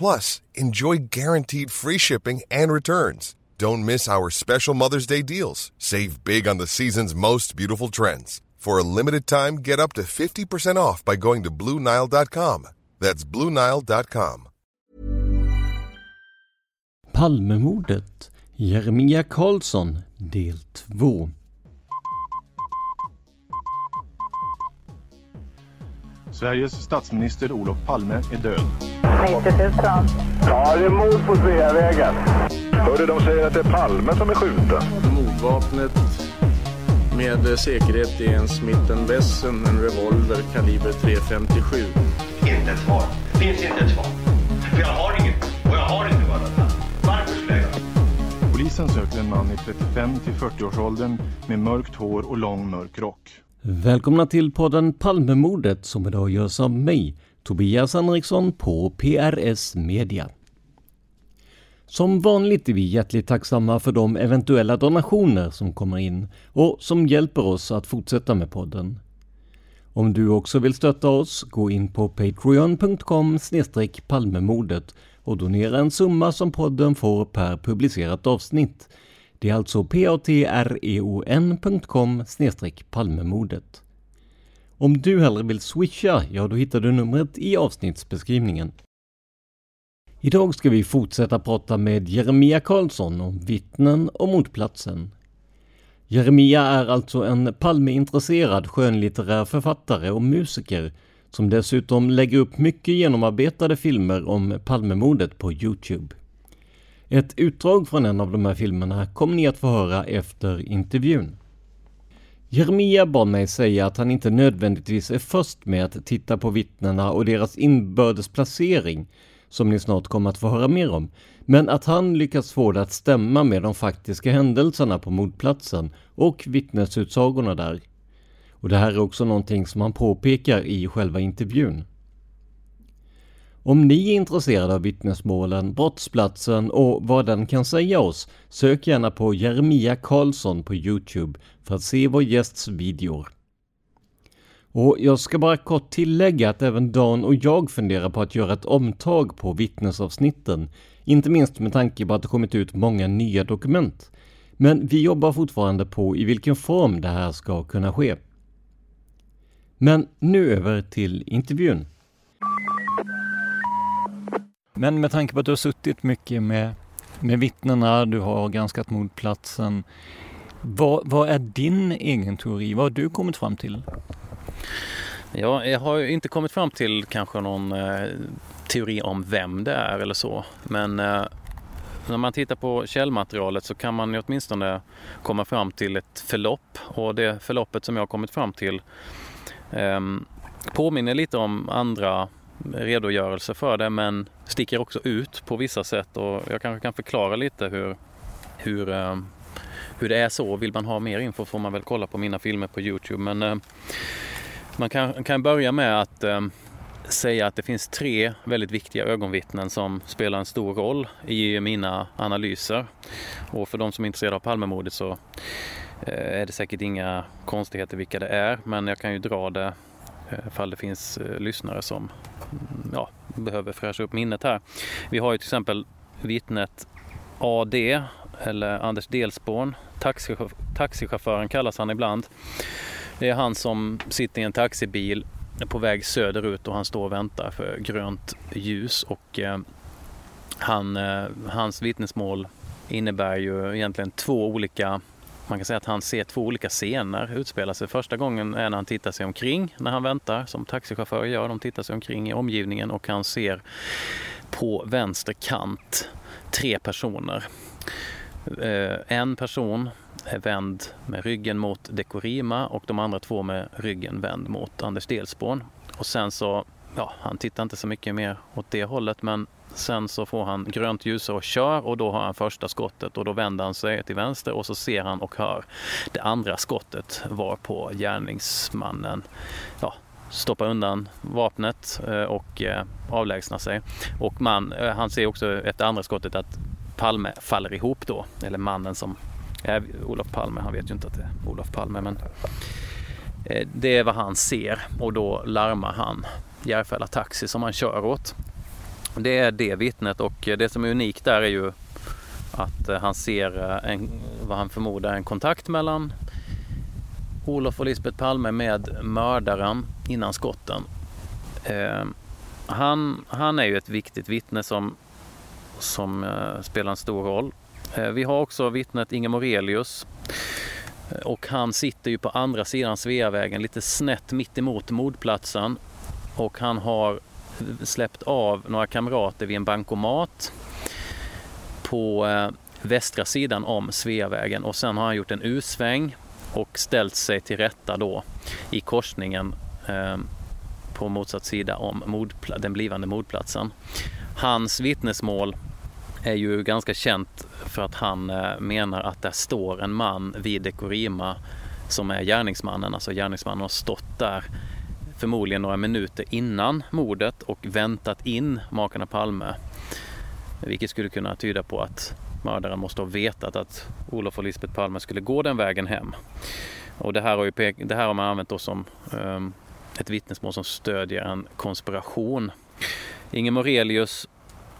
Plus, enjoy guaranteed free shipping and returns. Don't miss our special Mother's Day deals. Save big on the season's most beautiful trends. For a limited time, get up to 50% off by going to BlueNile.com. That's BlueNile.com. Palmemordet Jeremia Karlsson del 2 Sveriges statsminister Olof Palme är död. 90 000. Ja, det är mord på Sveavägen. Hörde de säger att det är Palme som är skjuten. Mordvapnet med säkerhet är en Smith Wesson, en revolver kaliber .357. Inte ett svar. Finns inte ett svar. För jag har inget. Och jag har inte varit Varför skulle jag göra Polisen söker en man i 35 till 40-årsåldern med mörkt hår och lång mörk rock. Välkomna till podden Palmemordet som idag görs av mig, Tobias Henriksson på PRS Media. Som vanligt är vi hjärtligt tacksamma för de eventuella donationer som kommer in och som hjälper oss att fortsätta med podden. Om du också vill stötta oss, gå in på patreon.com palmemordet och donera en summa som podden får per publicerat avsnitt. Det är alltså patreon.com palmemordet. Om du hellre vill swisha, ja då hittar du numret i avsnittsbeskrivningen. Idag ska vi fortsätta prata med Jeremia Karlsson om vittnen och mordplatsen. Jeremia är alltså en Palmeintresserad skönlitterär författare och musiker som dessutom lägger upp mycket genomarbetade filmer om Palmemordet på Youtube. Ett utdrag från en av de här filmerna kommer ni att få höra efter intervjun. Jeremia bad mig säga att han inte nödvändigtvis är först med att titta på vittnena och deras inbördes placering, som ni snart kommer att få höra mer om, men att han lyckats få det att stämma med de faktiska händelserna på mordplatsen och vittnesutsagorna där. Och det här är också någonting som han påpekar i själva intervjun. Om ni är intresserade av vittnesmålen, brottsplatsen och vad den kan säga oss, sök gärna på Jeremia Karlsson på Youtube för att se vår gästs videor. Och jag ska bara kort tillägga att även Dan och jag funderar på att göra ett omtag på vittnesavsnitten, inte minst med tanke på att det kommit ut många nya dokument. Men vi jobbar fortfarande på i vilken form det här ska kunna ske. Men nu över till intervjun. Men med tanke på att du har suttit mycket med, med vittnena, du har granskat mordplatsen. Vad, vad är din egen teori? Vad har du kommit fram till? Ja, jag har inte kommit fram till kanske någon eh, teori om vem det är eller så. Men eh, när man tittar på källmaterialet så kan man ju åtminstone komma fram till ett förlopp. Och det förloppet som jag har kommit fram till eh, påminner lite om andra redogörelse för det men sticker också ut på vissa sätt och jag kanske kan förklara lite hur, hur, eh, hur det är så. Vill man ha mer info får man väl kolla på mina filmer på Youtube. Men eh, man kan, kan börja med att eh, säga att det finns tre väldigt viktiga ögonvittnen som spelar en stor roll i mina analyser. Och för de som är intresserade av Palmemordet så är det säkert inga konstigheter vilka det är, men jag kan ju dra det Eh, ifall det finns eh, lyssnare som mm, ja, behöver fräscha upp minnet här. Vi har ju till exempel vittnet AD eller Anders Delsborn. Taxichauffören kallas han ibland. Det är han som sitter i en taxibil på väg söderut och han står och väntar för grönt ljus och eh, han, eh, hans vittnesmål innebär ju egentligen två olika man kan säga att han ser två olika scener utspela sig. Första gången är när han tittar sig omkring när han väntar, som taxichaufförer gör. De tittar sig omkring i omgivningen och han ser på vänster kant tre personer. Eh, en person är vänd med ryggen mot Dekorima och de andra två med ryggen vänd mot Anders Delsborn. Och sen så, ja, han tittar inte så mycket mer åt det hållet men sen så får han grönt ljus och kör och då har han första skottet och då vänder han sig till vänster och så ser han och hör det andra skottet var på gärningsmannen ja, stoppar undan vapnet eh, och eh, avlägsnar sig. Och man, eh, han ser också efter andra skottet att Palme faller ihop då, eller mannen som är Olof Palme, han vet ju inte att det är Olof Palme men det är vad han ser och då larmar han Järfälla Taxi som han kör åt. Det är det vittnet och det som är unikt där är ju att eh, han ser eh, en, vad han förmodar en kontakt mellan Olof och Lisbeth Palme med mördaren innan skotten. Eh, han, han är ju ett viktigt vittne som som eh, spelar en stor roll. Eh, vi har också vittnet Inge Morelius eh, och han sitter ju på andra sidan Sveavägen lite snett mitt emot mordplatsen och han har släppt av några kamrater vid en bankomat på eh, västra sidan om Sveavägen och sen har han gjort en U-sväng och ställt sig till rätta då i korsningen eh, på motsatt sida om den blivande mordplatsen. Hans vittnesmål är ju ganska känt för att han eh, menar att det står en man vid Dekorima som är gärningsmannen. Alltså gärningsmannen har stått där förmodligen några minuter innan mordet och väntat in makarna Palme. Vilket skulle kunna tyda på att mördaren måste ha vetat att Olof och Lisbeth Palme skulle gå den vägen hem. Och det här har, ju, det här har man använt då som um, ett vittnesmål som stödjer en konspiration. Inge Morelius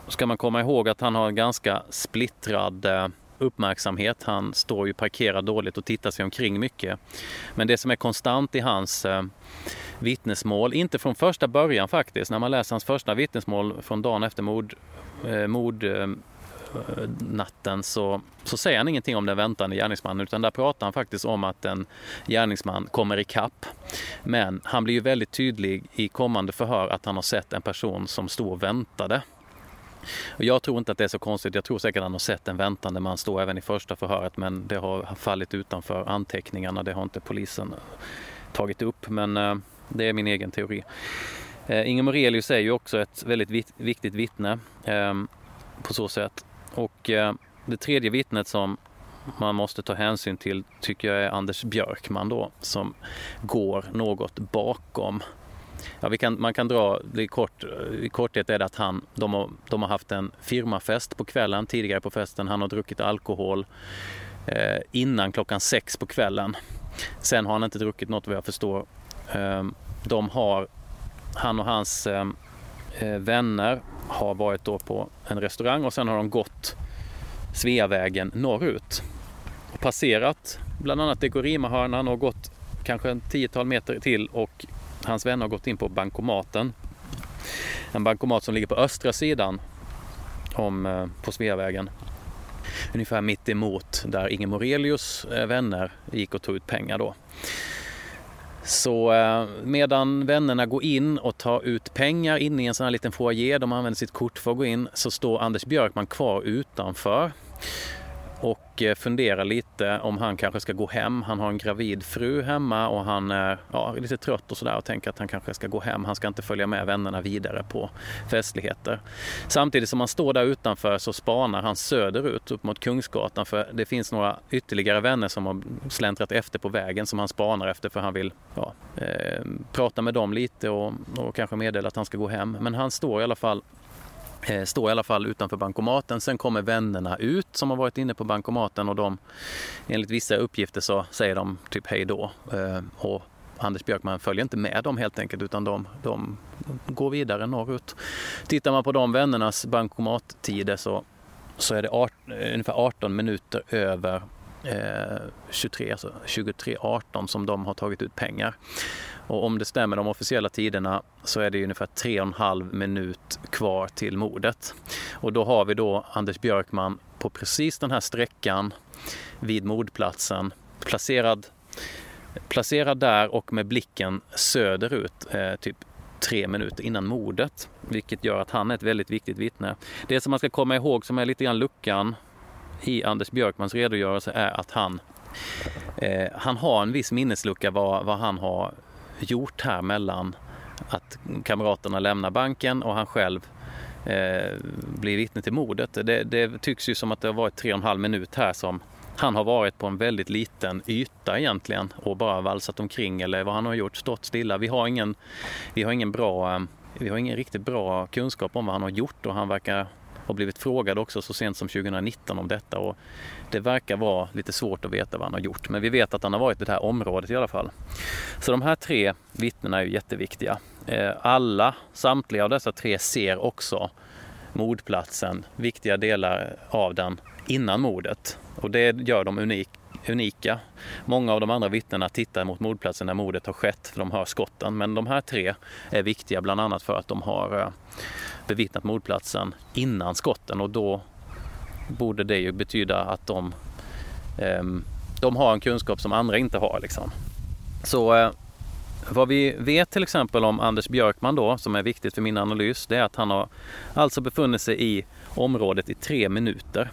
ska man komma ihåg att han har en ganska splittrad eh, uppmärksamhet. Han står ju parkerad dåligt och tittar sig omkring mycket. Men det som är konstant i hans eh, vittnesmål, inte från första början faktiskt, när man läser hans första vittnesmål från dagen efter mord, eh, mord eh, natten så, så säger han ingenting om den väntande gärningsmannen utan där pratar han faktiskt om att en gärningsman kommer i kapp. Men han blir ju väldigt tydlig i kommande förhör att han har sett en person som stod och väntade och jag tror inte att det är så konstigt. Jag tror säkert att han har sett en väntande man stå även i första förhöret men det har fallit utanför anteckningarna. Det har inte polisen tagit upp men eh, det är min egen teori. Eh, Inge Morelius är ju också ett väldigt viktigt vittne eh, på så sätt. Och eh, det tredje vittnet som man måste ta hänsyn till tycker jag är Anders Björkman då som går något bakom Ja, vi kan, man kan dra det i, kort, i korthet är det att han, de, har, de har haft en firmafest på kvällen tidigare på festen. Han har druckit alkohol eh, innan klockan sex på kvällen. Sen har han inte druckit något vad jag förstår. Eh, de har, han och hans eh, eh, vänner har varit då på en restaurang och sen har de gått Sveavägen norrut och passerat bland annat Dekorima-hörnan och gått kanske en tiotal meter till och Hans vänner har gått in på bankomaten. En bankomat som ligger på östra sidan om, eh, på Sveavägen. Ungefär mitt emot där Inge Morelius eh, vänner gick och tog ut pengar då. Så eh, medan vännerna går in och tar ut pengar inne i en sån här liten foyer, de använder sitt kort för att gå in, så står Anders Björkman kvar utanför och eh, funderar lite om han kanske ska gå hem. Han har en gravid fru hemma och han är ja, lite trött och sådär och tänker att han kanske ska gå hem. Han ska inte följa med vännerna vidare på festligheter. Samtidigt som han står där utanför så spanar han söderut upp mot Kungsgatan för det finns några ytterligare vänner som har släntrat efter på vägen som han spanar efter för han vill ja, eh, prata med dem lite och, och kanske meddela att han ska gå hem. Men han står i alla fall Eh, står i alla fall utanför bankomaten. Sen kommer vännerna ut som har varit inne på bankomaten och de, enligt vissa uppgifter så säger de typ hej då. Eh, och Anders Björkman följer inte med dem helt enkelt utan de, de går vidare norrut. Tittar man på de vännernas bankomattider så, så är det art, eh, ungefär 18 minuter över Eh, 23, alltså 23.18 som de har tagit ut pengar. Och om det stämmer de officiella tiderna så är det ungefär tre och en halv minut kvar till mordet. Och då har vi då Anders Björkman på precis den här sträckan vid mordplatsen placerad, placerad där och med blicken söderut, eh, typ tre minuter innan mordet, vilket gör att han är ett väldigt viktigt vittne. Det som man ska komma ihåg som är lite grann luckan i Anders Björkmans redogörelse är att han, eh, han har en viss minneslucka vad, vad han har gjort här mellan att kamraterna lämnar banken och han själv eh, blir vittne till mordet. Det, det, tycks ju som att det har varit tre och en halv minut här som han har varit på en väldigt liten yta egentligen och bara valsat omkring eller vad han har gjort, stått stilla. Vi har ingen, vi har ingen bra eh, vi har ingen riktigt bra kunskap om vad han har gjort och han verkar har blivit frågad också så sent som 2019 om detta och det verkar vara lite svårt att veta vad han har gjort. Men vi vet att han har varit i det här området i alla fall. Så de här tre vittnena är ju jätteviktiga. Eh, alla, samtliga av dessa tre ser också mordplatsen, viktiga delar av den innan mordet. Och det gör dem unik, unika. Många av de andra vittnena tittar mot mordplatsen när mordet har skett, för de hör skotten. Men de här tre är viktiga bland annat för att de har eh, bevittnat mordplatsen innan skotten och då borde det ju betyda att de, ehm, de har en kunskap som andra inte har. Liksom. Så eh, vad vi vet till exempel om Anders Björkman då, som är viktigt för min analys, det är att han har alltså befunnit sig i området i tre minuter.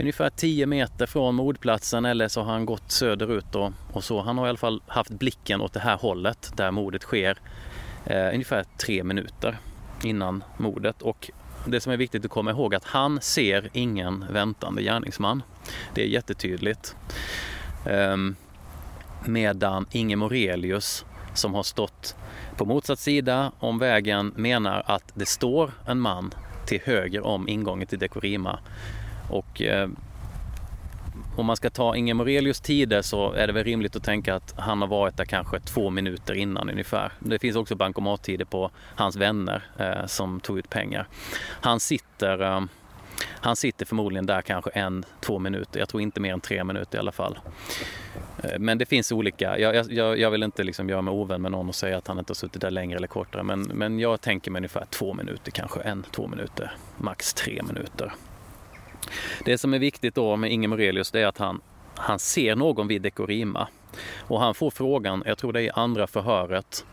Ungefär 10 meter från mordplatsen eller så har han gått söderut och, och så. Han har i alla fall haft blicken åt det här hållet där mordet sker eh, ungefär tre minuter innan mordet. Och det som är viktigt att komma ihåg är att han ser ingen väntande gärningsman. Det är jättetydligt. Eh, medan Inge Morelius som har stått på motsatt sida om vägen menar att det står en man till höger om ingången till Dekorima. Och eh, om man ska ta Inge Morelius tider så är det väl rimligt att tänka att han har varit där kanske två minuter innan ungefär. Det finns också bankomattider på hans vänner eh, som tog ut pengar. Han sitter eh, han sitter förmodligen där kanske en, två minuter. Jag tror inte mer än tre minuter i alla fall. Eh, men det finns olika. Jag, jag, jag vill inte liksom göra mig ovän med någon och säga att han inte har suttit där längre eller kortare. Men, men jag tänker mig ungefär två minuter, kanske en, två minuter, max tre minuter. Det som är viktigt då med Inge Morelius det är att han, han ser någon vid Dekorima. Och han får frågan, jag tror det är i andra förhöret,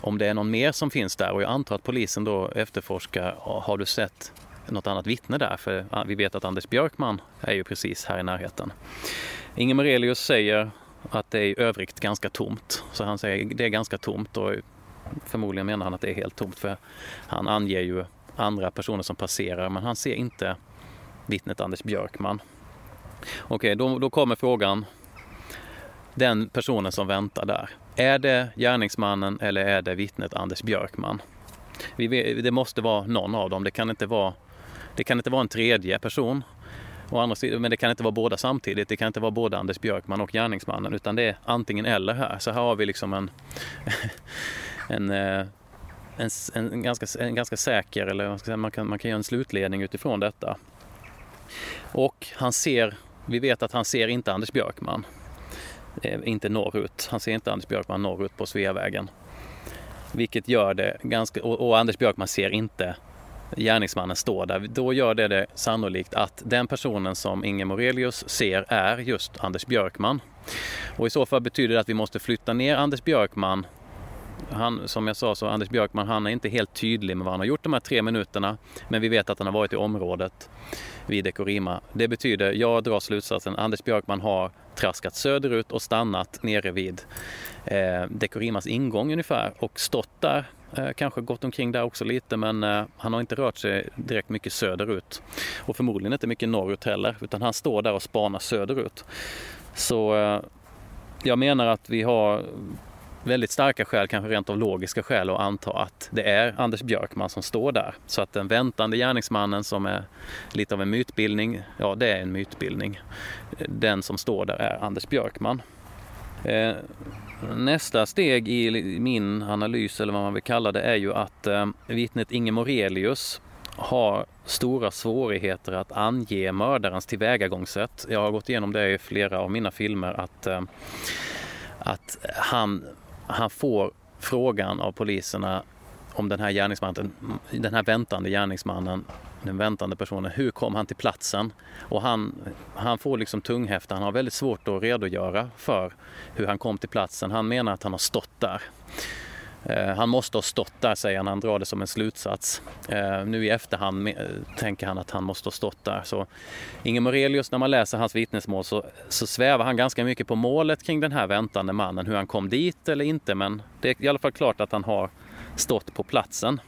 om det är någon mer som finns där och jag antar att polisen då efterforskar, har du sett något annat vittne där? För vi vet att Anders Björkman är ju precis här i närheten. Inge Morelius säger att det är i övrigt ganska tomt. Så han säger det är ganska tomt och förmodligen menar han att det är helt tomt för han anger ju andra personer som passerar men han ser inte vittnet Anders Björkman. Okej, då, då kommer frågan. Den personen som väntar där. Är det gärningsmannen eller är det vittnet Anders Björkman? Vi, det måste vara någon av dem. Det kan inte vara, det kan inte vara en tredje person. Å andra sidan, men det kan inte vara båda samtidigt. Det kan inte vara både Anders Björkman och gärningsmannen utan det är antingen eller här. Så här har vi liksom en, en, eh, en, en, en, ganska, en ganska säker, eller man kan, man kan göra en slutledning utifrån detta. Och han ser, vi vet att han ser inte Anders Björkman. Eh, inte norrut. Han ser inte Anders Björkman norrut på Sveavägen. Vilket gör det ganska, och, och Anders Björkman ser inte gärningsmannen stå där. Då gör det det sannolikt att den personen som Inge Morelius ser är just Anders Björkman. Och i så fall betyder det att vi måste flytta ner Anders Björkman han, som jag sa så Anders Björkman han är inte helt tydlig med vad han har gjort de här tre minuterna. Men vi vet att han har varit i området vid Dekorima. Det betyder, jag drar slutsatsen, Anders Björkman har traskat söderut och stannat nere vid eh, Dekorimas ingång ungefär och stått där. Eh, kanske gått omkring där också lite men eh, han har inte rört sig direkt mycket söderut. Och förmodligen inte mycket norrut heller utan han står där och spanar söderut. Så eh, jag menar att vi har väldigt starka skäl, kanske rent av logiska skäl att anta att det är Anders Björkman som står där. Så att den väntande gärningsmannen som är lite av en mytbildning, ja det är en mytbildning. Den som står där är Anders Björkman. Eh, nästa steg i min analys, eller vad man vill kalla det, är ju att eh, vittnet Inge Morelius har stora svårigheter att ange mördarens tillvägagångssätt. Jag har gått igenom det i flera av mina filmer att, eh, att han han får frågan av poliserna om den här gärningsmannen, den här väntande gärningsmannen, den väntande personen, hur kom han till platsen? Och han, han får liksom tunghäfta, han har väldigt svårt att redogöra för hur han kom till platsen. Han menar att han har stått där. Eh, han måste ha stått där, säger han. Han drar det som en slutsats. Eh, nu i efterhand tänker han att han måste ha stått där. Så Inge Morelius, när man läser hans vittnesmål så, så svävar han ganska mycket på målet kring den här väntande mannen. Hur han kom dit eller inte, men det är i alla fall klart att han har stått på platsen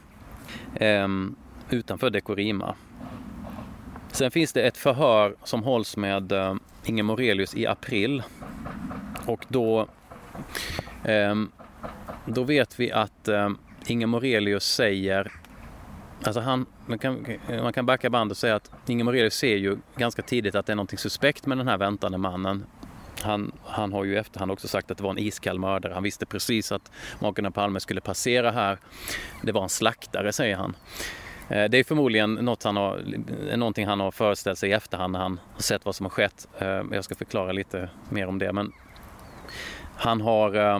ehm, utanför Dekorima. Sen finns det ett förhör som hålls med eh, Inge Morelius i april. Och då ehm, då vet vi att eh, Inge Morelius säger Alltså han, man, kan, man kan backa bandet och säga att Inge Morelius ser ju ganska tidigt att det är någonting suspekt med den här väntande mannen. Han, han har ju i efterhand också sagt att det var en iskall mördare. Han visste precis att makarna Palme skulle passera här. Det var en slaktare, säger han. Eh, det är förmodligen något han har, någonting han har föreställt sig i efterhand när han har sett vad som har skett. Eh, jag ska förklara lite mer om det. Men han har eh,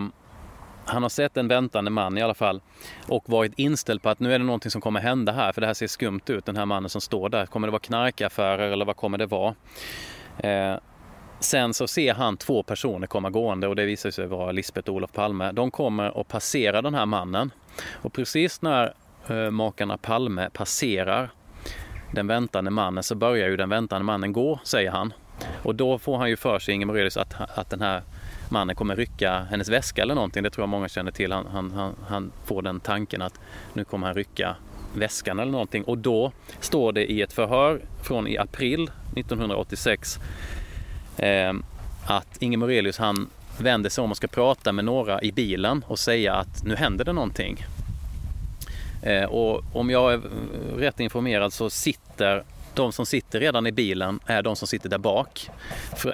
han har sett en väntande man i alla fall och varit inställd på att nu är det någonting som kommer hända här för det här ser skumt ut, den här mannen som står där. Kommer det vara knarkaffärer eller vad kommer det vara? Eh, sen så ser han två personer komma gående och det visar sig vara Lisbeth och Olof Palme. De kommer och passerar den här mannen och precis när eh, makarna Palme passerar den väntande mannen så börjar ju den väntande mannen gå, säger han. Och då får han ju för sig, Ingemar Rödis, att, att den här mannen kommer rycka hennes väska eller någonting. Det tror jag många känner till. Han, han, han, han får den tanken att nu kommer han rycka väskan eller någonting. Och då står det i ett förhör från i april 1986 eh, att Inge Morelius han vänder sig om och ska prata med några i bilen och säga att nu händer det någonting. Eh, och om jag är rätt informerad så sitter de som sitter redan i bilen är de som sitter där bak.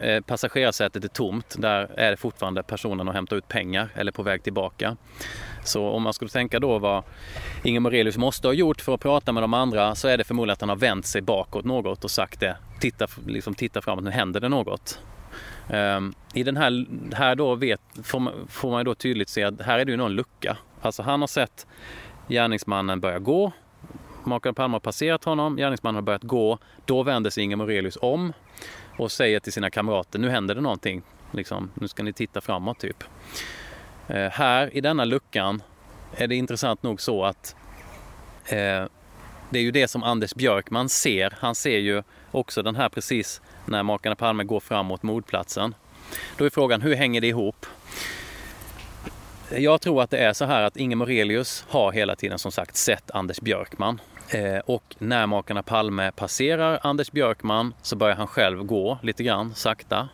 Eh, passagerarsätet är tomt. Där är det fortfarande personen och hämtar ut pengar eller på väg tillbaka. Så om man skulle tänka då vad Inge Morelius måste ha gjort för att prata med de andra så är det förmodligen att han har vänt sig bakåt något och sagt det. Titta, liksom titta framåt, nu händer det något. Um, I den här, här då vet, får, man, får man då tydligt se att här är det ju någon lucka. Alltså han har sett gärningsmannen börja gå Makarna Palme har passerat honom, gärningsmannen har börjat gå. Då vänder sig Inga Morelius om och säger till sina kamrater, nu händer det någonting. Liksom, nu ska ni titta framåt typ. Eh, här i denna luckan är det intressant nog så att eh, det är ju det som Anders Björkman ser. Han ser ju också den här precis när makarna Palme går fram mot mordplatsen. Då är frågan, hur hänger det ihop? Jag tror att det är så här att Inge Morelius har hela tiden som sagt sett Anders Björkman. Eh, och när makarna Palme passerar Anders Björkman så börjar han själv gå lite grann, sakta.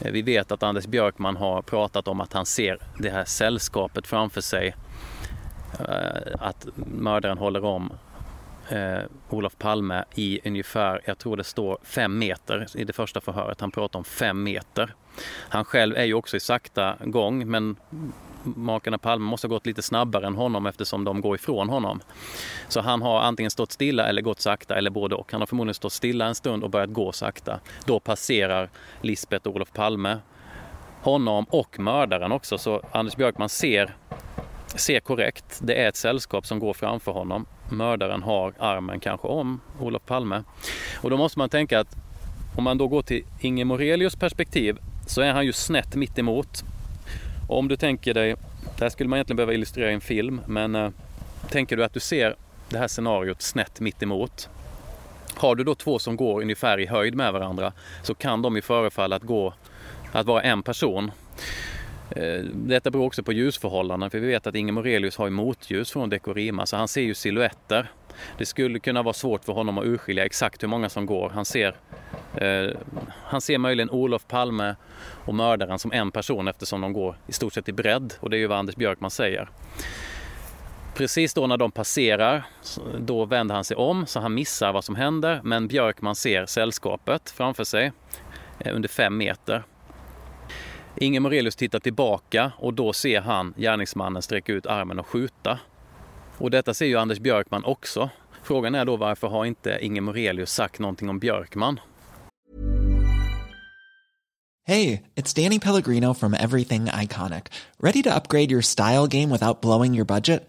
Eh, vi vet att Anders Björkman har pratat om att han ser det här sällskapet framför sig. Eh, att mördaren håller om eh, Olof Palme i ungefär, jag tror det står fem meter i det första förhöret. Han pratar om fem meter. Han själv är ju också i sakta gång men makarna Palme måste ha gått lite snabbare än honom eftersom de går ifrån honom. Så han har antingen stått stilla eller gått sakta eller både och. Han har förmodligen stått stilla en stund och börjat gå sakta. Då passerar Lisbeth och Olof Palme honom och mördaren också. Så Anders Björkman ser, ser korrekt. Det är ett sällskap som går framför honom. Mördaren har armen kanske om Olof Palme. Och då måste man tänka att om man då går till Inge Morelius perspektiv så är han ju snett mitt emot. Och om du tänker dig, det här skulle man egentligen behöva illustrera i en film, men eh, tänker du att du ser det här scenariot snett mitt emot. Har du då två som går ungefär i höjd med varandra så kan de ju förefalla att gå att vara en person. Eh, detta beror också på ljusförhållanden för vi vet att Inge Morelius har motljus från Dekorima så han ser ju siluetter. Det skulle kunna vara svårt för honom att urskilja exakt hur många som går. Han ser, eh, han ser möjligen Olof Palme och mördaren som en person eftersom de går i stort sett i bredd och det är ju vad Anders Björkman säger. Precis då när de passerar, då vänder han sig om så han missar vad som händer men Björkman ser sällskapet framför sig eh, under fem meter. Inge Morelius tittar tillbaka och då ser han gärningsmannen sträcka ut armen och skjuta. Och detta ser ju Anders Björkman också. Frågan är då varför har inte Inge Morelius sagt någonting om Björkman? Hey, it's Danny Pellegrino from Everything Iconic. Ready to upgrade your style game without blowing your budget?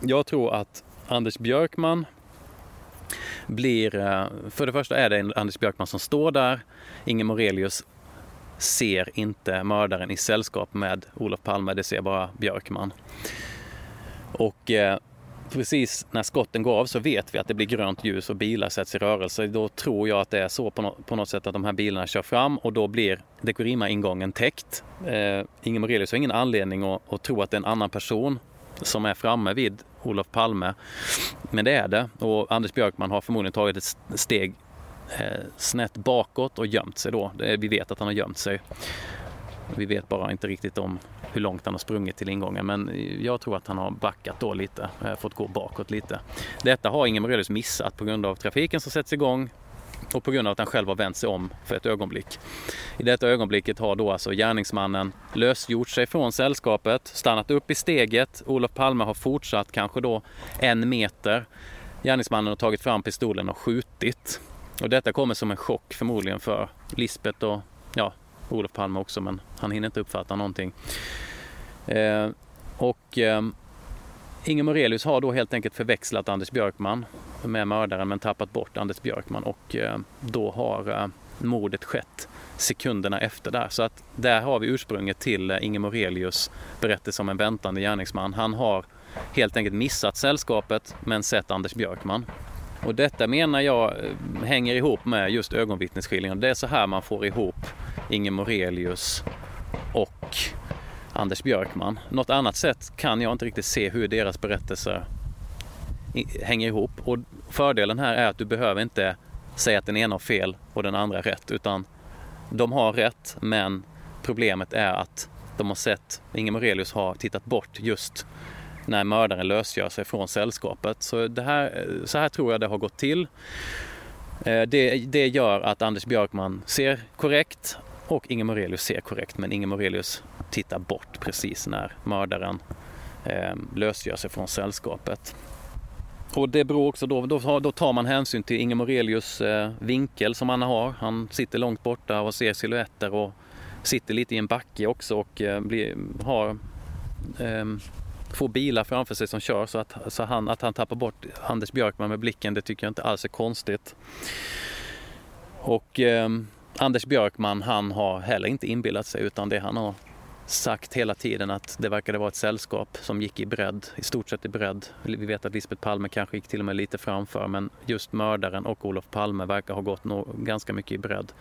Jag tror att Anders Björkman blir, eh, för det första är det Anders Björkman som står där. Inge Morelius ser inte mördaren i sällskap med Olof Palme, det ser bara Björkman. Och eh, precis när skotten går av så vet vi att det blir grönt ljus och bilar sätts i rörelse. Då tror jag att det är så på, no på något sätt att de här bilarna kör fram och då blir Dekorima-ingången täckt. Eh, Inge Morelius har ingen anledning att, att tro att det är en annan person som är framme vid Olof Palme. Men det är det och Anders Björkman har förmodligen tagit ett steg eh, snett bakåt och gömt sig då. Vi vet att han har gömt sig. Vi vet bara inte riktigt om hur långt han har sprungit till ingången men jag tror att han har backat då lite, eh, fått gå bakåt lite. Detta har Ingemar Rödus missat på grund av trafiken som sätts igång och på grund av att han själv har vänt sig om för ett ögonblick. I detta ögonblicket har då alltså gärningsmannen lösgjort sig från sällskapet, stannat upp i steget. Olof Palme har fortsatt kanske då en meter. Gärningsmannen har tagit fram pistolen och skjutit. Och detta kommer som en chock förmodligen för Lisbeth och ja, Olof Palme också, men han hinner inte uppfatta någonting. Eh, och eh, Inge Morelius har då helt enkelt förväxlat Anders Björkman med mördaren men tappat bort Anders Björkman och eh, då har eh, mordet skett sekunderna efter där. Så att där har vi ursprunget till eh, Inge Morelius berättelse om en väntande gärningsman. Han har helt enkelt missat sällskapet men sett Anders Björkman. Och detta menar jag hänger ihop med just ögonvittnesskildringen. Det är så här man får ihop Inge Morelius och Anders Björkman. Något annat sätt kan jag inte riktigt se hur deras berättelser hänger ihop. Och fördelen här är att du behöver inte säga att den ena har fel och den andra rätt, utan de har rätt, men problemet är att de har sett, Inge Morelius har tittat bort just när mördaren lösgör sig från sällskapet. Så, det här, så här tror jag det har gått till. Eh, det, det gör att Anders Björkman ser korrekt och Inge Morelius ser korrekt, men Inge Morelius tittar bort precis när mördaren eh, lösgör sig från sällskapet. Och det beror också då, då, då tar man hänsyn till Inge Morelius eh, vinkel som han har. Han sitter långt borta och ser silhuetter och sitter lite i en backe också och eh, blir, har eh, får bilar framför sig som kör så att, så han, att han tappar bort Anders Björkman med blicken det tycker jag inte alls är konstigt. Och eh, Anders Björkman han har heller inte inbillat sig utan det han har sagt hela tiden att det verkade vara ett sällskap som gick i bredd, i stort sett i bredd. Vi vet att Lisbeth Palme kanske gick till och med lite framför men just mördaren och Olof Palme verkar ha gått no ganska mycket i bredd.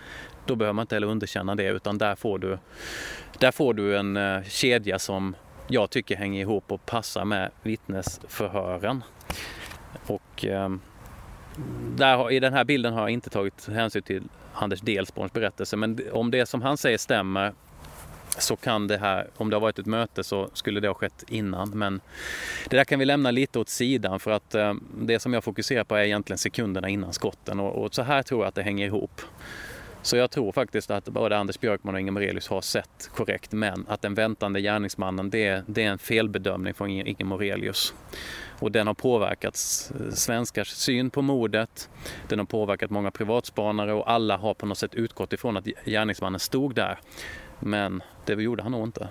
Då behöver man inte heller underkänna det utan där får du, där får du en eh, kedja som jag tycker hänger ihop och passar med vittnesförhören. Och eh, där, i den här bilden har jag inte tagit hänsyn till Anders Delsborns berättelse men om det som han säger stämmer så kan det här, om det har varit ett möte så skulle det ha skett innan. Men det där kan vi lämna lite åt sidan för att eh, det som jag fokuserar på är egentligen sekunderna innan skotten och, och, så här tror jag att det hänger ihop. Så jag tror faktiskt att både Anders Björkman och Inge Morelius har sett korrekt men att den väntande gärningsmannen det, det är en felbedömning från Inge Morelius. Och den har påverkat eh, svenskars syn på mordet. Den har påverkat många privatspanare och alla har på något sätt utgått ifrån att gärningsmannen stod där. Men det gjorde han nog inte.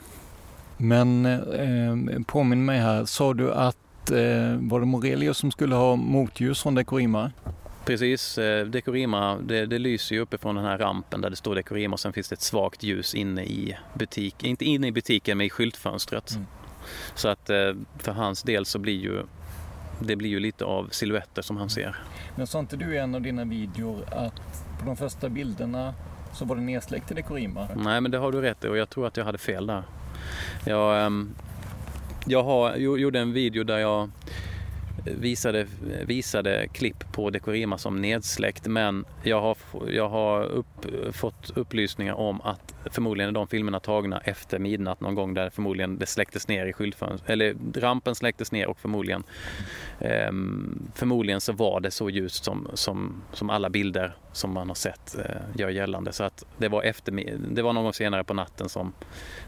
Men eh, påminn mig här, sa du att eh, var det Morelius som skulle ha motljus från Dekorima? Precis, eh, Dekorima det, det lyser ju uppifrån den här rampen där det står Dekorima och sen finns det ett svagt ljus inne i butiken, inte inne i butiken men i skyltfönstret. Mm. Så att eh, för hans del så blir ju det blir ju lite av silhuetter som han ser. Men sa inte du i en av dina videor att på de första bilderna så var det nedsläckt i Dekorima? Nej men det har du rätt i och jag tror att jag hade fel där. Jag, ehm, jag har, gjorde en video där jag visade, visade klipp på Dekorima som nedsläckt men jag har, jag har upp, fått upplysningar om att förmodligen är de filmerna tagna efter midnatt någon gång där förmodligen det släcktes ner i skyltfönstret, eller rampen släcktes ner och förmodligen eh, förmodligen så var det så ljust som, som, som alla bilder som man har sett eh, gör gällande. Så att det var, efter, det var någon gång senare på natten som,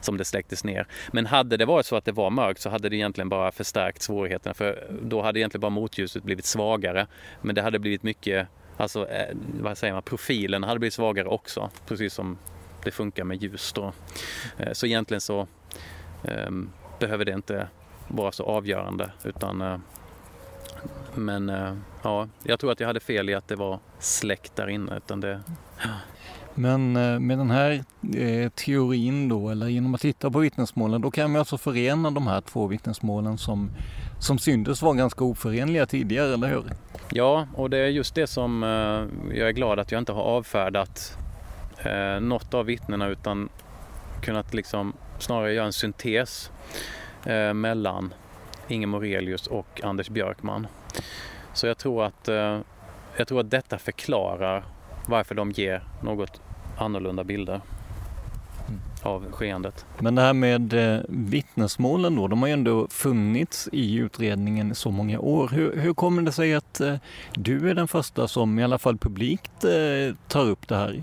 som det släcktes ner. Men hade det varit så att det var mörkt så hade det egentligen bara förstärkt svårigheterna för då hade egentligen bara motljuset blivit svagare. Men det hade blivit mycket Alltså, eh, vad säger man, profilen hade blivit svagare också, precis som det funkar med ljus då. Eh, så egentligen så eh, behöver det inte vara så avgörande utan eh, men eh, ja, jag tror att jag hade fel i att det var släckt där inne. Utan det, ja. Men med den här teorin då, eller genom att titta på vittnesmålen, då kan vi alltså förena de här två vittnesmålen som, som syntes vara ganska oförenliga tidigare, eller hur? Ja, och det är just det som jag är glad att jag inte har avfärdat eh, något av vittnena utan kunnat liksom snarare göra en syntes eh, mellan Inge Morelius och Anders Björkman. Så jag tror att, eh, jag tror att detta förklarar varför de ger något annorlunda bilder av skeendet. Men det här med eh, vittnesmålen då, de har ju ändå funnits i utredningen i så många år. Hur, hur kommer det sig att eh, du är den första som i alla fall publikt eh, tar upp det här?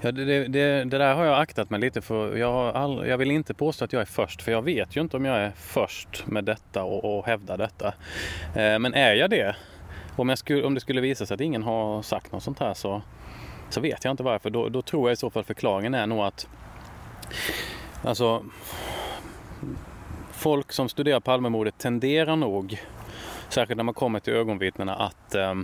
Ja, det, det, det, där har jag aktat mig lite för. Jag, har all, jag vill inte påstå att jag är först för jag vet ju inte om jag är först med detta och, och hävdar detta. Eh, men är jag det, om, jag skulle, om det skulle visa sig att ingen har sagt något sånt här så, så vet jag inte varför. Då, då tror jag i så fall förklaringen är nog att alltså folk som studerar Palmemordet tenderar nog, särskilt när man kommer till ögonvittnena, att eh,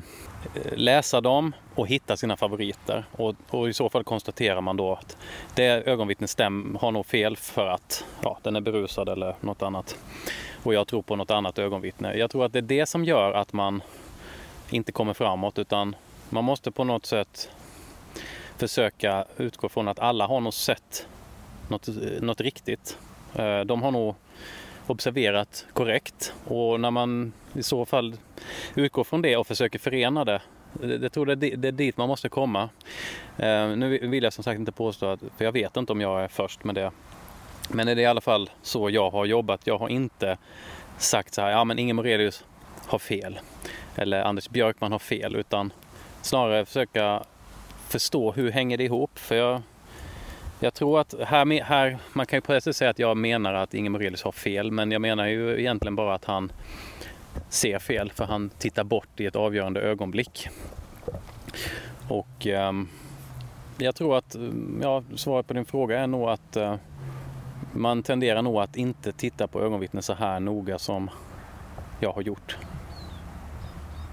Eh, läsa dem och hitta sina favoriter. Och, och, i så fall konstaterar man då att det ögonvittnet stäm har nog fel för att ja, den är berusad eller något annat. Och jag tror på något annat ögonvittne. Jag tror att det är det som gör att man inte kommer framåt utan man måste på något sätt försöka utgå från att alla har nog sett något, eh, något riktigt. Eh, de har nog observerat korrekt och när man i så fall utgår från det och försöker förena det jag tror det är, dit man måste komma. Eh, nu vill jag som sagt inte påstå att, för jag vet inte om jag är först med det. Men det är i alla fall så jag har jobbat. Jag har inte sagt så här, ja men Inge Morelius har fel. Eller Anders Björkman har fel. Utan snarare försöka förstå hur hänger det ihop. För jag, jag tror att här, här, man kan ju på säga att jag menar att Inge Morelius har fel. Men jag menar ju egentligen bara att han ser fel för han tittar bort i ett avgörande ögonblick. Och eh, jag tror att ehm, ja, svaret på din fråga är nog att eh, man tenderar nog att inte titta på ögonvittnen så här noga som jag har gjort.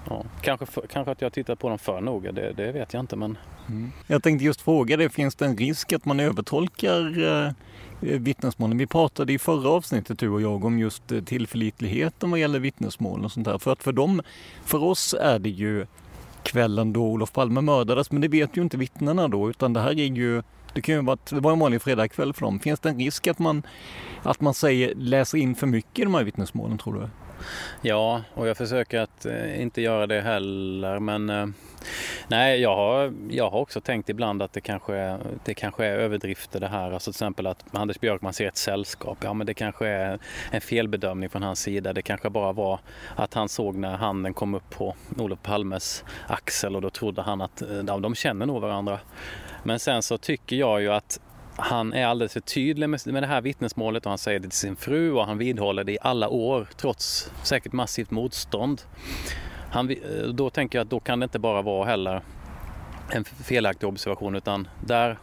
Ja, kanske, för, kanske att jag tittar på dem för noga, det, det vet jag inte men... Mm. Jag tänkte just fråga dig, finns det en risk att man övertolkar eh, eh vittnesmålen. Vi pratade i förra avsnittet du och jag om just eh, tillförlitligheten vad gäller vittnesmål och sånt där. För att för dem, för oss är det ju kvällen då Olof Palme mördades, men det vet ju inte vittnena då, utan det här är ju det kan ju vara, det var en vanlig fredagkväll för dem. Finns det en risk att man, att man säger, läser in för mycket i de här vittnesmålen tror du? Ja, och jag försöker att eh, inte göra det heller. Men eh, Nej, jag har, jag har också tänkt ibland att det kanske, är, det kanske är överdrifter det här. Alltså till exempel att Anders Björkman ser ett sällskap. Ja, men det kanske är en felbedömning från hans sida. Det kanske bara var att han såg när handen kom upp på Olof Palmes axel och då trodde han att eh, ja, de känner nog varandra. Men sen så tycker jag ju att han är alldeles för tydlig med, med det här vittnesmålet och han säger det till sin fru och han vidhåller det i alla år trots säkert massivt motstånd. Han, eh, då tänker jag att då kan det inte bara vara heller en felaktig observation utan där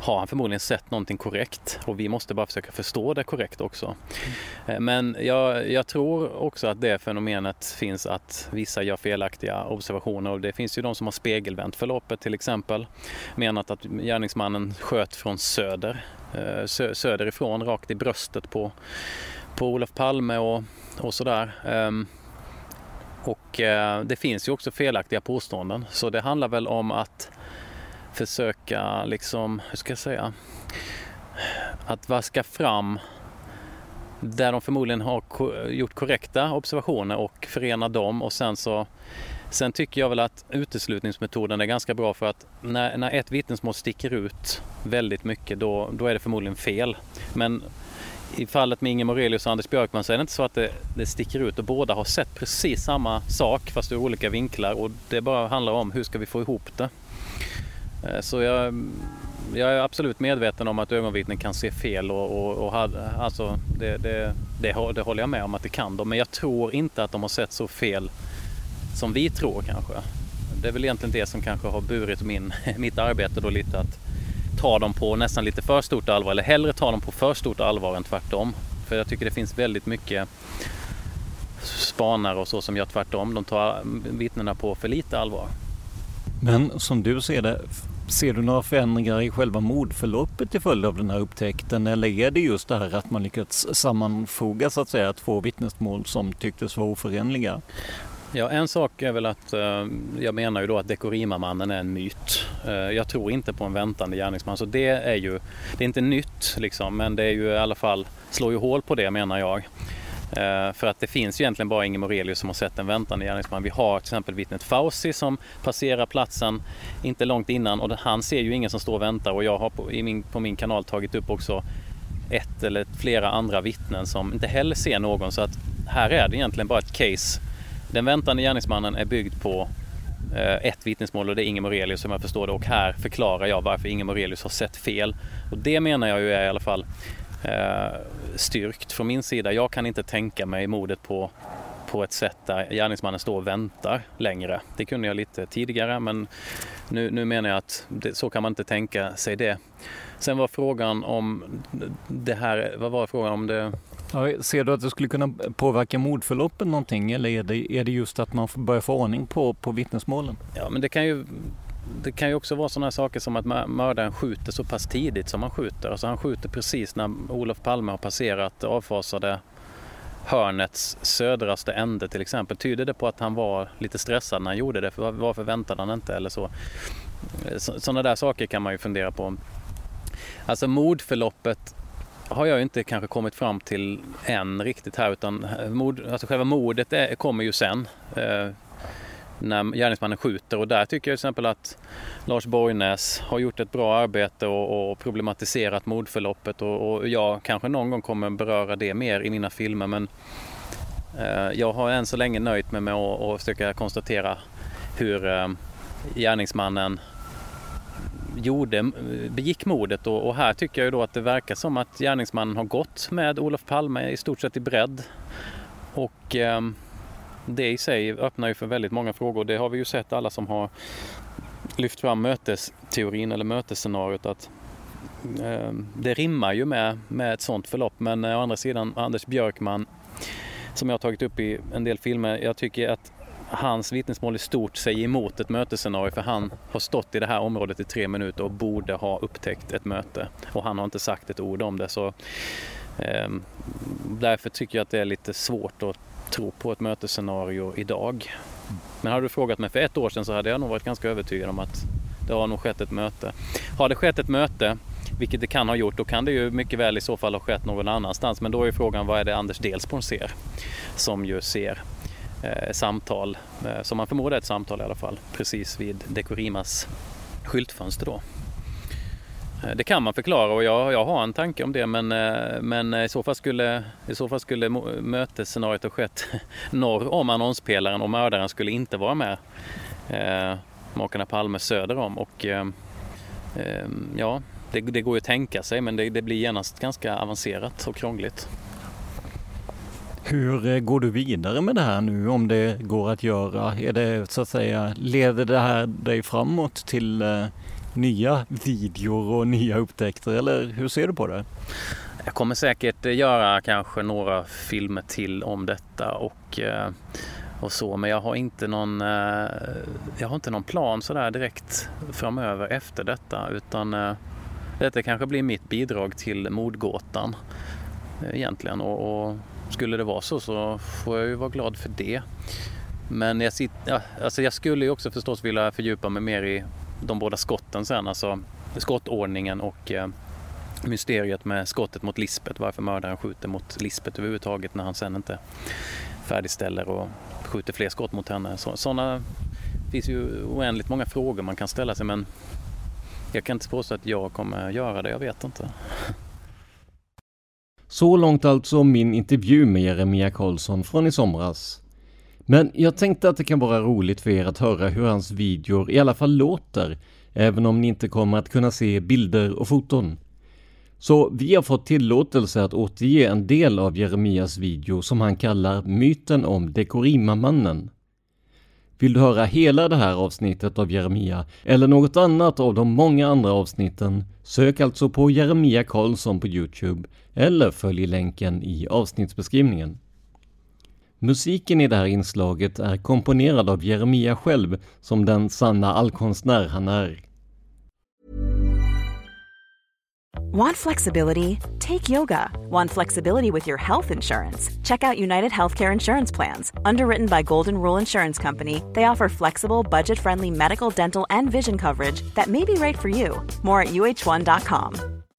har han förmodligen sett någonting korrekt och vi måste bara försöka förstå det korrekt också. Mm. Men jag, jag, tror också att det fenomenet finns att vissa gör felaktiga observationer och det finns ju de som har spegelvänt förloppet till exempel. Menat att gärningsmannen sköt från söder, eh, sö, söderifrån rakt i bröstet på, på Olof Palme och, och sådär. Ehm, och eh, det finns ju också felaktiga påståenden så det handlar väl om att försöka liksom, hur ska jag säga, att vaska fram där de förmodligen har gjort korrekta observationer och förena dem och sen så Sen tycker jag väl att uteslutningsmetoden är ganska bra för att när, när ett vittnesmål sticker ut väldigt mycket då, då är det förmodligen fel. Men i fallet med Inge Morelius och Anders Björkman så är det inte så att det, det sticker ut och båda har sett precis samma sak fast ur olika vinklar och det bara handlar om hur ska vi få ihop det. Eh, så jag, jag är absolut medveten om att ögonvittnen kan se fel och, och, och alltså det, det, det, det, håller jag med om att det kan de. Men jag tror inte att de har sett så fel som vi tror kanske. Det är väl egentligen det som kanske har burit min, mitt arbete då lite att ta dem på nästan lite för stort allvar eller hellre ta dem på för stort allvar än tvärtom. För jag tycker det finns väldigt mycket spanare och så som gör tvärtom. De tar vittnena på för lite allvar. Men som du ser det, ser du några förändringar i själva mordförloppet till följd av den här upptäckten? Eller är det just det här att man lyckats sammanfoga så att säga två vittnesmål som tycktes vara oförenliga? Ja, en sak är väl att eh, jag menar ju då att Dekorima-mannen är en myt. Eh, jag tror inte på en väntande gärningsman, så det är ju, det är inte nytt liksom, men det är ju i alla fall, slår ju hål på det menar jag. Eh, för att det finns ju egentligen bara Inge Morelius som har sett en väntande gärningsman. Vi har till exempel vittnet Fauci som passerar platsen inte långt innan och han ser ju ingen som står och väntar och jag har på, min, på min kanal tagit upp också ett eller flera andra vittnen som inte heller ser någon så att här är det egentligen bara ett case den väntande gärningsmannen är byggd på eh, ett vittnesmål och det är Inge Morelius som jag förstår det och här förklarar jag varför Inge Morelius har sett fel. Och det menar jag ju är i alla fall styrkt från min sida. Jag kan inte tänka mig mordet på, på ett sätt där gärningsmannen står och väntar längre. Det kunde jag lite tidigare men nu, nu menar jag att det, så kan man inte tänka sig det. Sen var frågan om det här, vad var frågan om det? Ja, ser du att det skulle kunna påverka mordförloppen någonting eller är det, är det just att man börjar få ordning på, på vittnesmålen? Ja, men det kan ju det kan ju också vara sådana saker som att mördaren skjuter så pass tidigt som han skjuter. Alltså han skjuter precis när Olof Palme har passerat det avfasade hörnets södraste ände till exempel. Tyder det på att han var lite stressad när han gjorde det? För varför väntade han inte eller så? Eh, sådana där saker kan man ju fundera på. Alltså mordförloppet har jag inte kanske kommit fram till än riktigt här utan eh, mord, alltså själva mordet är, kommer ju sen. Eh, när gärningsmannen skjuter. Och där tycker jag till exempel att Lars Borgnäs har gjort ett bra arbete och, och problematiserat mordförloppet. Och, och, jag kanske någon gång kommer beröra det mer i mina filmer men eh, jag har än så länge nöjt mig med att, och försöka konstatera hur eh, gärningsmannen gjorde, begick mordet. Och, och, här tycker jag då att det verkar som att gärningsmannen har gått med Olof Palme i stort sett i bredd. Och eh, det i sig öppnar ju för väldigt många frågor. Det har vi ju sett alla som har lyft fram mötesteorin eller mötesscenariot att eh, det rimmar ju med, med ett sånt förlopp. Men eh, å andra sidan Anders Björkman som jag har tagit upp i en del filmer, jag tycker att hans vittnesmål i stort säger emot ett mötesscenario för han har stått i det här området i tre minuter och borde ha upptäckt ett möte och han har inte sagt ett ord om det. Så, eh, därför tycker jag att det är lite svårt att tro på ett mötesscenario idag. Men hade du frågat mig för ett år sedan så hade jag nog varit ganska övertygad om att det har nog skett ett möte. Har det skett ett möte, vilket det kan ha gjort, då kan det ju mycket väl i så fall ha skett någon annanstans. Men då är frågan vad är det Anders Delsborn ser? Som ju ser eh, samtal, eh, som man förmodar är ett samtal i alla fall, precis vid Dekorimas skyltfönster då. Eh, det kan man förklara och jag, jag har en tanke om det men, eh, men i så fall skulle, i så fall skulle mötesscenariot ha skett norr om annonspelaren och mördaren skulle inte vara med eh, makarna Palme söder om och eh, eh, ja, det, det, går ju att tänka sig men det, det blir genast ganska avancerat och krångligt. Hur går du vidare med det här nu om det går att göra? Är det så att säga, leder det här dig framåt till eh, nya videor och nya upptäckter eller hur ser du på det? Jag kommer säkert eh, göra kanske några filmer till om detta och, eh, och så men jag har inte någon, eh, jag har inte någon plan sådär direkt framöver efter detta utan detta kanske blir mitt bidrag till mordgåtan egentligen och, och skulle det vara så så får jag ju vara glad för det. Men jag, sitter, ja, alltså jag skulle ju också förstås vilja fördjupa mig mer i de båda skotten sen, alltså skottordningen och eh, mysteriet med skottet mot Lisbet, varför mördaren skjuter mot Lisbet överhuvudtaget när han sen inte färdigställer och skjuter fler skott mot henne. Så, sådana finns ju oändligt många frågor man kan ställa sig men jag kan inte påstå att jag kommer göra det, jag vet inte. Så långt alltså min intervju med Jeremia Karlsson från i somras. Men jag tänkte att det kan vara roligt för er att höra hur hans videor i alla fall låter, även om ni inte kommer att kunna se bilder och foton. Så vi har fått tillåtelse att återge en del av Jeremias video som han kallar Myten om Dekorima-mannen. Vill du höra hela det här avsnittet av Jeremia eller något annat av de många andra avsnitten, sök alltså på Jeremia Karlsson på Youtube eller följ länken i avsnittsbeskrivningen. Musiken i det här inslaget är komponerad av Jeremia själv som den sanna allkonstnär han är. Want flexibility? Take yoga. Want flexibility with your health insurance? Check out United Healthcare Insurance Plans. Underwritten by Golden Rule Insurance Company, they offer flexible, budget friendly medical, dental, and vision coverage that may be right for you. More at uh1.com.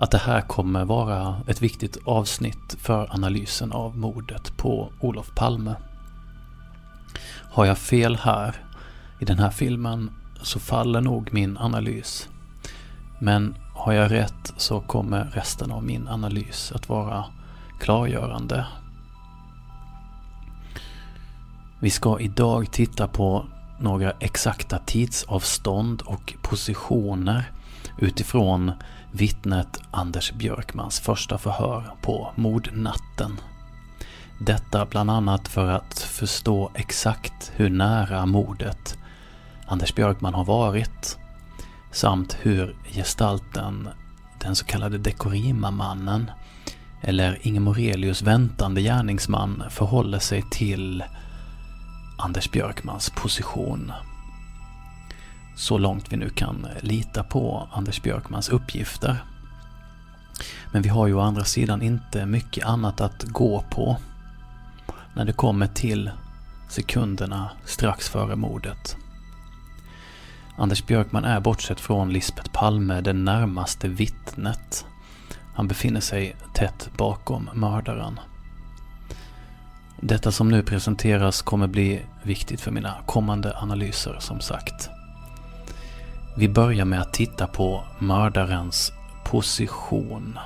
att det här kommer vara ett viktigt avsnitt för analysen av mordet på Olof Palme. Har jag fel här i den här filmen så faller nog min analys. Men har jag rätt så kommer resten av min analys att vara klargörande. Vi ska idag titta på några exakta tidsavstånd och positioner utifrån vittnet Anders Björkmans första förhör på mordnatten. Detta bland annat för att förstå exakt hur nära mordet Anders Björkman har varit samt hur gestalten, den så kallade Dekorima-mannen eller Inge Morelius väntande gärningsman förhåller sig till Anders Björkmans position. Så långt vi nu kan lita på Anders Björkmans uppgifter. Men vi har ju å andra sidan inte mycket annat att gå på när det kommer till sekunderna strax före mordet. Anders Björkman är bortsett från Lisbet Palme det närmaste vittnet. Han befinner sig tätt bakom mördaren. Detta som nu presenteras kommer bli viktigt för mina kommande analyser som sagt. Vi börjar med att titta på mördarens position.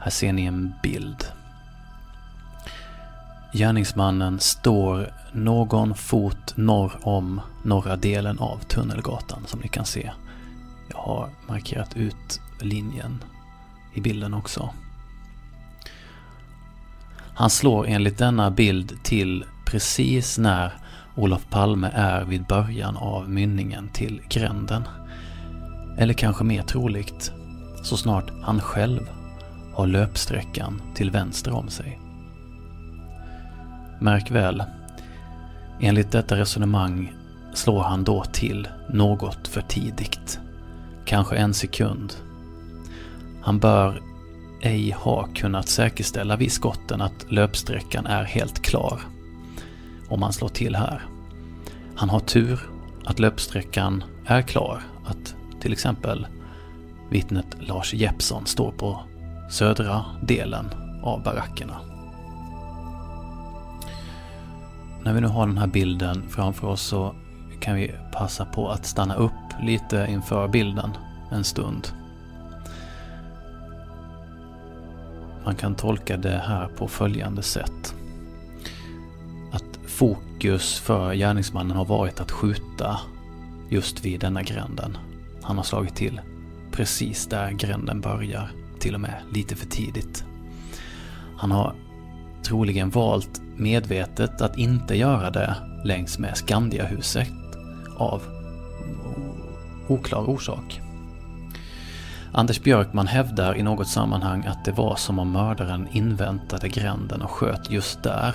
Här ser ni en bild. Gärningsmannen står någon fot norr om norra delen av Tunnelgatan som ni kan se. Jag har markerat ut linjen i bilden också. Han slår enligt denna bild till precis när Olof Palme är vid början av mynningen till gränden. Eller kanske mer troligt, så snart han själv har löpsträckan till vänster om sig. Märk väl, enligt detta resonemang slår han då till något för tidigt. Kanske en sekund. Han bör ej ha kunnat säkerställa vid skotten att löpsträckan är helt klar. Om han slår till här. Han har tur att löpsträckan är klar. Att till exempel vittnet Lars Jeppsson står på södra delen av barackerna. När vi nu har den här bilden framför oss så kan vi passa på att stanna upp lite inför bilden en stund. Man kan tolka det här på följande sätt. Fokus för gärningsmannen har varit att skjuta just vid denna gränden. Han har slagit till precis där gränden börjar, till och med lite för tidigt. Han har troligen valt medvetet att inte göra det längs med Skandiahuset av oklar orsak. Anders Björkman hävdar i något sammanhang att det var som om mördaren inväntade gränden och sköt just där.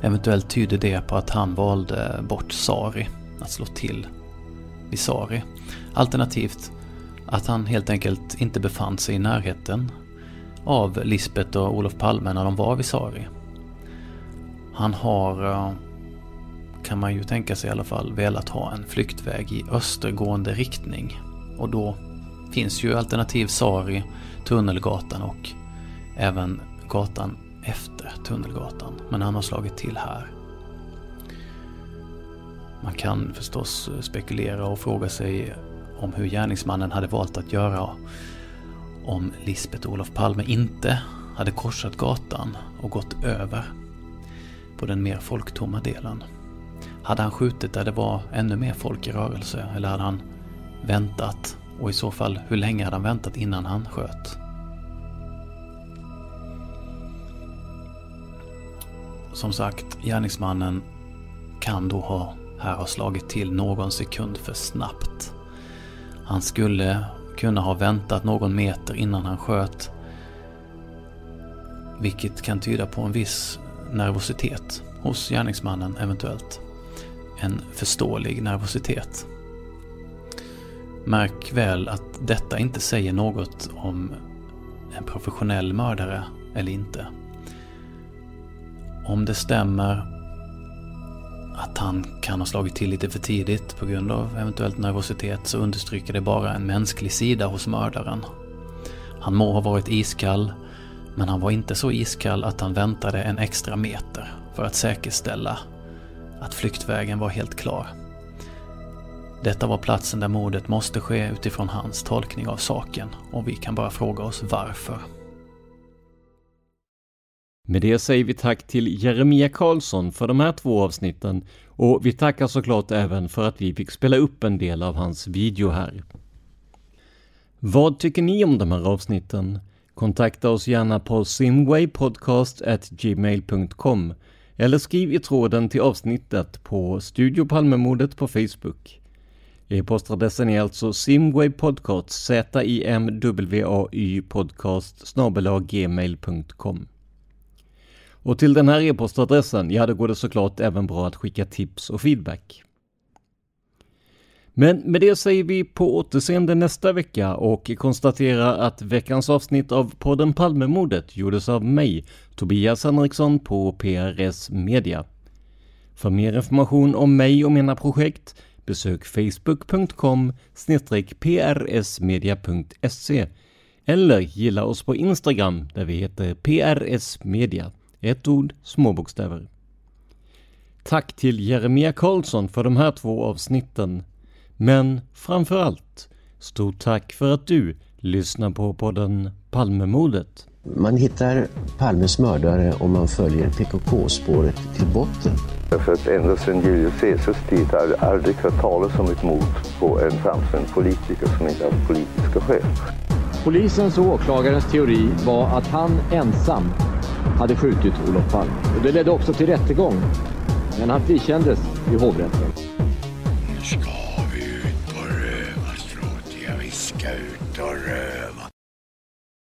Eventuellt tyder det på att han valde bort Sari, att slå till vid Sari. Alternativt att han helt enkelt inte befann sig i närheten av Lisbet och Olof Palme när de var vid Sari. Han har, eh, kan man ju tänka sig i alla fall, velat ha en flyktväg i östergående riktning. Och då finns ju alternativ Sari, Tunnelgatan och även gatan efter Tunnelgatan. Men han har slagit till här. Man kan förstås eh, spekulera och fråga sig om hur gärningsmannen hade valt att göra om Lisbeth Olof Palme inte hade korsat gatan och gått över på den mer folktomma delen. Hade han skjutit där det var ännu mer folk i rörelse eller hade han väntat och i så fall, hur länge hade han väntat innan han sköt? Som sagt, gärningsmannen kan då ha här ha slagit till någon sekund för snabbt. Han skulle kunna ha väntat någon meter innan han sköt. Vilket kan tyda på en viss nervositet hos gärningsmannen eventuellt. En förståelig nervositet. Märk väl att detta inte säger något om en professionell mördare eller inte. Om det stämmer att han kan ha slagit till lite för tidigt på grund av eventuellt nervositet så understryker det bara en mänsklig sida hos mördaren. Han må ha varit iskall, men han var inte så iskall att han väntade en extra meter för att säkerställa att flyktvägen var helt klar. Detta var platsen där mordet måste ske utifrån hans tolkning av saken och vi kan bara fråga oss varför. Med det säger vi tack till Jeremia Karlsson för de här två avsnitten och vi tackar såklart även för att vi fick spela upp en del av hans video här. Vad tycker ni om de här avsnitten? Kontakta oss gärna på simwaypodcast@gmail.com eller skriv i tråden till avsnittet på Studio Palmemordet på Facebook. E-postadressen är alltså simwaypodcast, z-i-m-w-a-y podcast gmail.com. Och till den här e-postadressen, ja då går det såklart även bra att skicka tips och feedback. Men med det säger vi på återseende nästa vecka och konstaterar att veckans avsnitt av podden Palmemordet gjordes av mig, Tobias Henriksson på PRS Media. För mer information om mig och mina projekt besök facebook.com prsmedia.se Eller gilla oss på Instagram där vi heter PRS Media. Ett ord, små bokstäver. Tack till Jeremia Karlsson för de här två avsnitten. Men framför allt, stort tack för att du lyssnar på podden Palmemordet. Man hittar Palmes mördare om man följer PKK-spåret till botten. För att ända sedan Julius Caesars tid har jag aldrig hört talas om ett mord på en framstående politiker som inte haft politiska skäl. Polisens och åklagarens teori var att han ensam hade skjutit Olof Palme. Och det ledde också till rättegång. Men han frikändes i hovrätten. Nu ska vi ut på rövarstråt. Jag vi ska ut och röva.